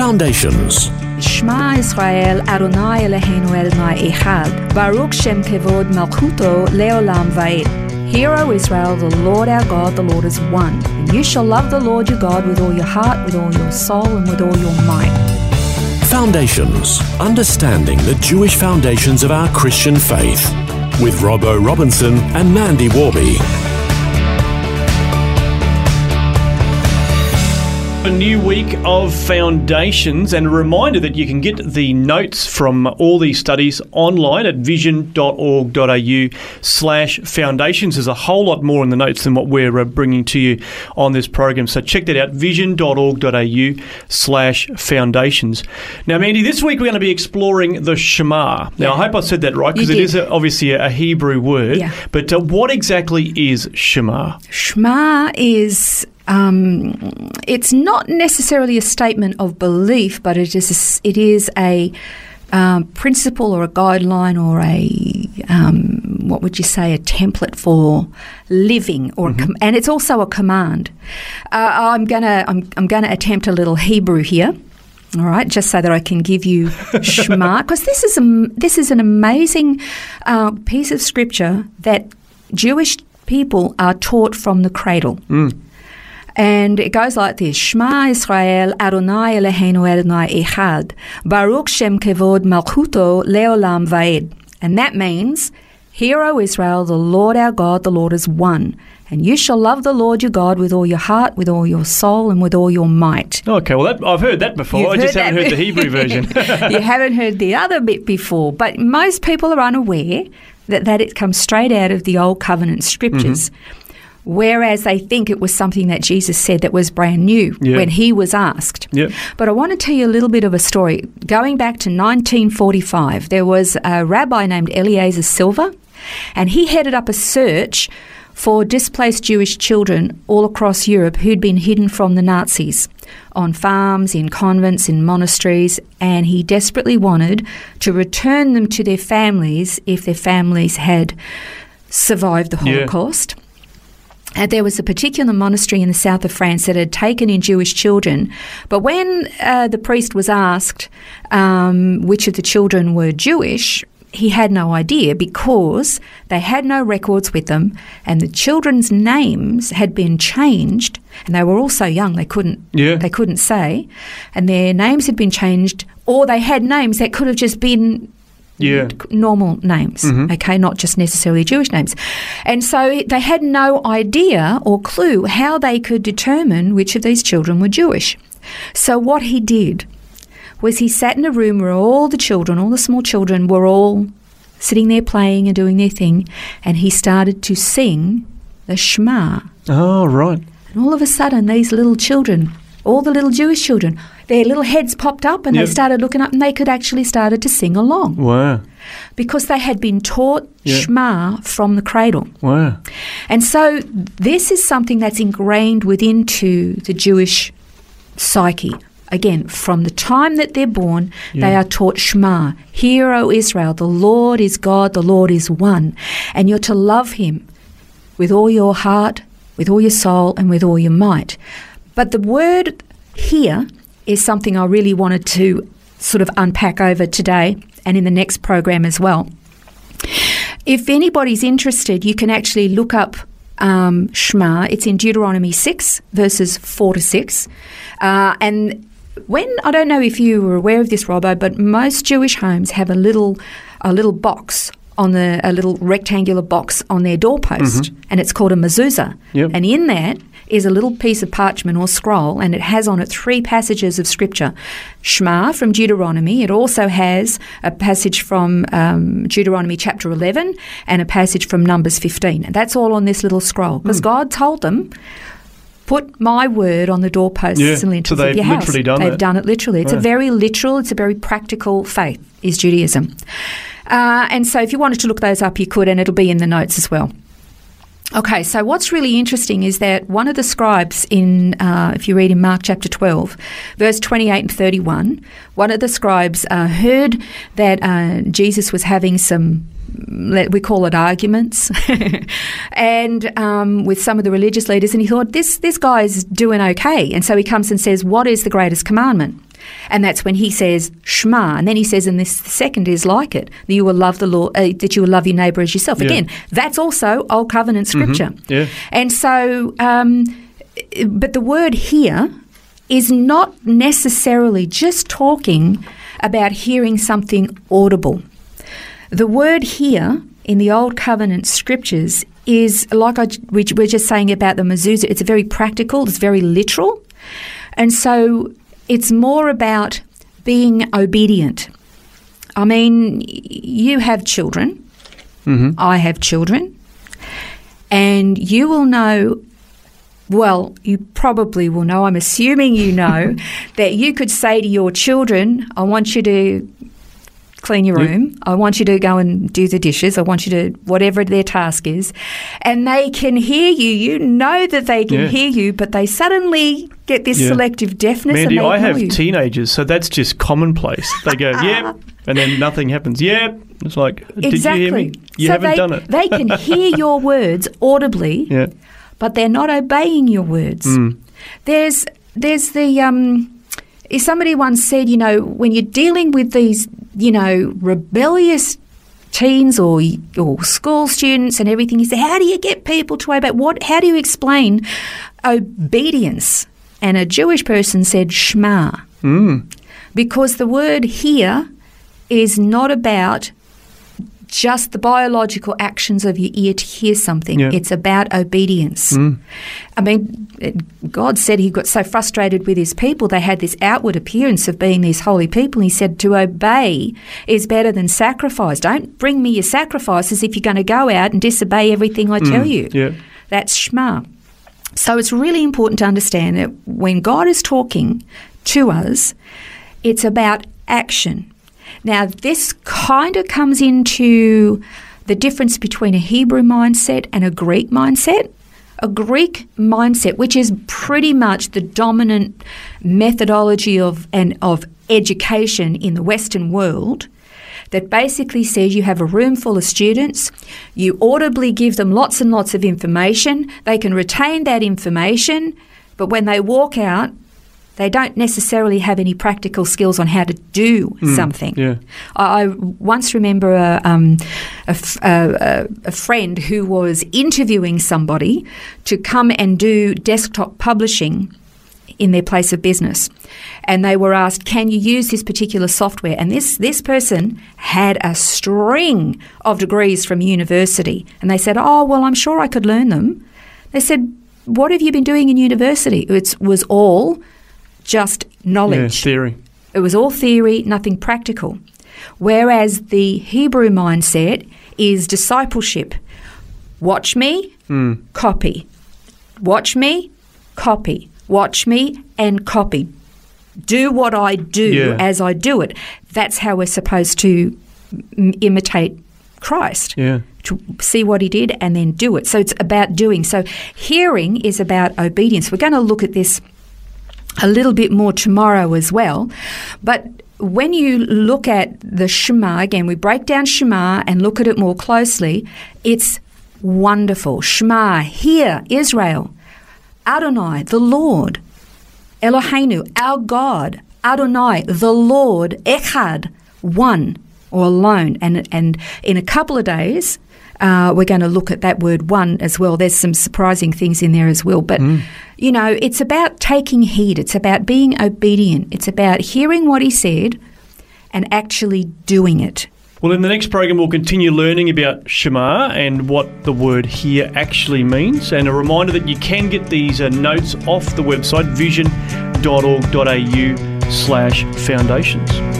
Foundations. Shema Israel, Adonai Eloheinu Adonai Echad. Baruch Shem Kevod Malchuto Leolam Vaed. Hear, O Israel, the Lord our God, the Lord is one. And you shall love the Lord your God with all your heart, with all your soul, and with all your might. Foundations. Understanding the Jewish foundations of our Christian faith. With Robbo Robinson and Mandy Warby. A new week of foundations, and a reminder that you can get the notes from all these studies online at vision.org.au slash foundations. There's a whole lot more in the notes than what we're uh, bringing to you on this program. So check that out, vision.org.au slash foundations. Now, Mandy, this week we're going to be exploring the Shema. Now, Yeah. I hope I said that right because it is a, obviously a Hebrew word. Yeah. But uh, what exactly is Shema? Shema is. Um, it's not necessarily a statement of belief, but it is a, it is a um, principle or a guideline or a um, what would you say a template for living or a com- and it's also a command. Uh, I'm gonna I'm, I'm gonna attempt a little Hebrew here. All right, just so that I can give you Shema, because this is a, this is an amazing uh, piece of scripture that Jewish people are taught from the cradle. And it goes like this Shema Israel, Adonai Eloheinu Adonai Echad, Baruch Shem Kevod Malchuto Leolam Vaed. And that means, Hear, O Israel, the Lord our God, the Lord is one. And you shall love the Lord your God with all your heart, with all your soul, and with all your might. Okay, well, that, I've heard that before. You've I just haven't heard the Hebrew version. you haven't heard the other bit before, but most people are unaware that, that it comes straight out of the Old Covenant scriptures. Mm-hmm. Whereas they think it was something that Jesus said that was brand new Yeah. when he was asked. Yep. But I want to tell you a little bit of a story. Going back to 1945, there was a rabbi named Eliezer Silver, and he headed up a search for displaced Jewish children all across Europe who'd been hidden from the Nazis on farms, in convents, in monasteries, and he desperately wanted to return them to their families if their families had survived the Yeah. And there was a particular monastery in the south of France that had taken in Jewish children. But when uh, the priest was asked um, which of the children were Jewish, he had no idea because they had no records with them, and the children's names had been changed, and they were all so young they couldn't Yeah. they couldn't say, and their names had been changed, or they had names that could have just been Yeah. normal names, mm-hmm. okay, not just necessarily Jewish names. And so they had no idea or clue how they could determine which of these children were Jewish. So what he did was he sat in a room where all the children, all the small children, were all sitting there playing and doing their thing, and he started to sing the Shema. oh, right. And all of a sudden, these little children, all the little Jewish children, their little heads popped up and Yep. they started looking up and they could actually started to sing along Wow. because they had been taught Yeah. Shema from the cradle. Wow. And so this is something that's ingrained within to the Jewish psyche. Again, from the time that they're born, they are taught Shema. Hear, O Israel, the Lord is God, the Lord is one. And you're to love him with all your heart, with all your soul, and with all your might. But the word here is something I really wanted to sort of unpack over today and in the next program as well. If anybody's interested, you can actually look up um, Shema. It's in Deuteronomy 6, verses 4 to 6. Uh, and when, I don't know if you were aware of this, Robbo, but most Jewish homes have a little, a little box on the, a little rectangular box on their doorpost, and it's called a mezuzah. Yep. And in that is a little piece of parchment or scroll, and it has on it three passages of scripture Shema from Deuteronomy. It also has a passage from um, Deuteronomy chapter 11 and a passage from Numbers 15. And that's all on this little scroll because God told them put my word on the doorposts Yeah, and so lintels they've of your house. they've that. done it literally. It's a very literal, it's a very practical faith, is Judaism. Uh, and so if you wanted to look those up, you could, and it'll be in the notes as well. Okay, so what's really interesting is that one of the scribes in, uh, if you read in Mark chapter 12, verse 28 and 31, one of the scribes uh, heard that uh, Jesus was having some, we call it arguments, and um, with some of the religious leaders, and he thought, this, this guy's doing okay. And so he comes and says, What is the greatest commandment? And that's when he says Shema, and then he says, and this second is like it, that you will love the law, uh, that you will love your neighbour as yourself. Yeah. Again, that's also Old Covenant scripture. Yeah. And so, um, but the word here is not necessarily just talking about hearing something audible. The word here in the Old Covenant scriptures is like I, we we're just saying about the mezuzah. It's very practical. It's very literal, and so it's more about being obedient. I mean, you have children. Mm-hmm. I have children, and you will know. Well, you probably will know. I'm assuming you know that you could say to your children, "I want you to clean your Yep. room. I want you to go and do the dishes. I want you to whatever their task is. And they can hear you. You know that they can Yeah. hear you, but they suddenly get this Yeah. selective deafness Mandy, I have you. teenagers, so that's just commonplace. They go, yep, and then nothing happens. Yep. It's like, did exactly. you hear me? You so haven't they, done it. they can hear your words audibly, yeah. but they're not obeying your words. Mm. There's there's the um, if somebody once said, you know, when you're dealing with these, you know, rebellious teens or or school students and everything, you say, how do you get people to obey? What? How do you explain obedience? And a Jewish person said, Shema, Mm. because the word here is not about just the biological actions of your ear to hear something. Yeah. It's about obedience. Hmm. I mean, God said he got so frustrated with his people, they had this outward appearance of being these holy people. He said, To obey is better than sacrifice. Don't bring me your sacrifices if you're going to go out and disobey everything I hmm. tell you. Yeah. That's Shema. So it's really important to understand that when God is talking to us, it's about action. Now, this kind of comes into the difference between a Hebrew mindset and a Greek mindset. A Greek mindset, which is pretty much the dominant methodology of and of education in the Western world, that basically says you have a room full of students, you audibly give them lots and lots of information, they can retain that information, but when they walk out, they don't necessarily have any practical skills on how to do something. yeah. I, I once remember a, um, a, f- a- a friend who was interviewing somebody to come and do desktop publishing in their place of business. And they were asked, Can you use this particular software? And this, this person had a string of degrees from university. And they said, Oh, well, I'm sure I could learn them. They said, What have you been doing in university? It was all just Yeah. knowledge. Theory. It was all theory, nothing practical. Whereas the Hebrew mindset is discipleship. Watch me, hmm. copy. Watch me, copy. Watch me, and copy. Do what I do Yeah. as I do it. That's how we're supposed to m- imitate Christ Yeah. to see what he did and then do it. So it's about doing. So hearing is about obedience. We're going to look at this a little bit more tomorrow as well. But when you look at the Shema, again, we break down Shema and look at it more closely, it's wonderful. Shema, hear, Israel, Adonai, the Lord, Eloheinu, our God, Adonai, the Lord, Echad, one or alone. And, and in a couple of days, uh, we're going to look at that word one as well. There's some surprising things in there as well. But, you know, it's about taking heed, it's about being obedient, it's about hearing what he said and actually doing it. Well, in the next program, we'll continue learning about Shema and what the word here actually means. And a reminder that you can get these uh, notes off the website vision.org.au slash foundations.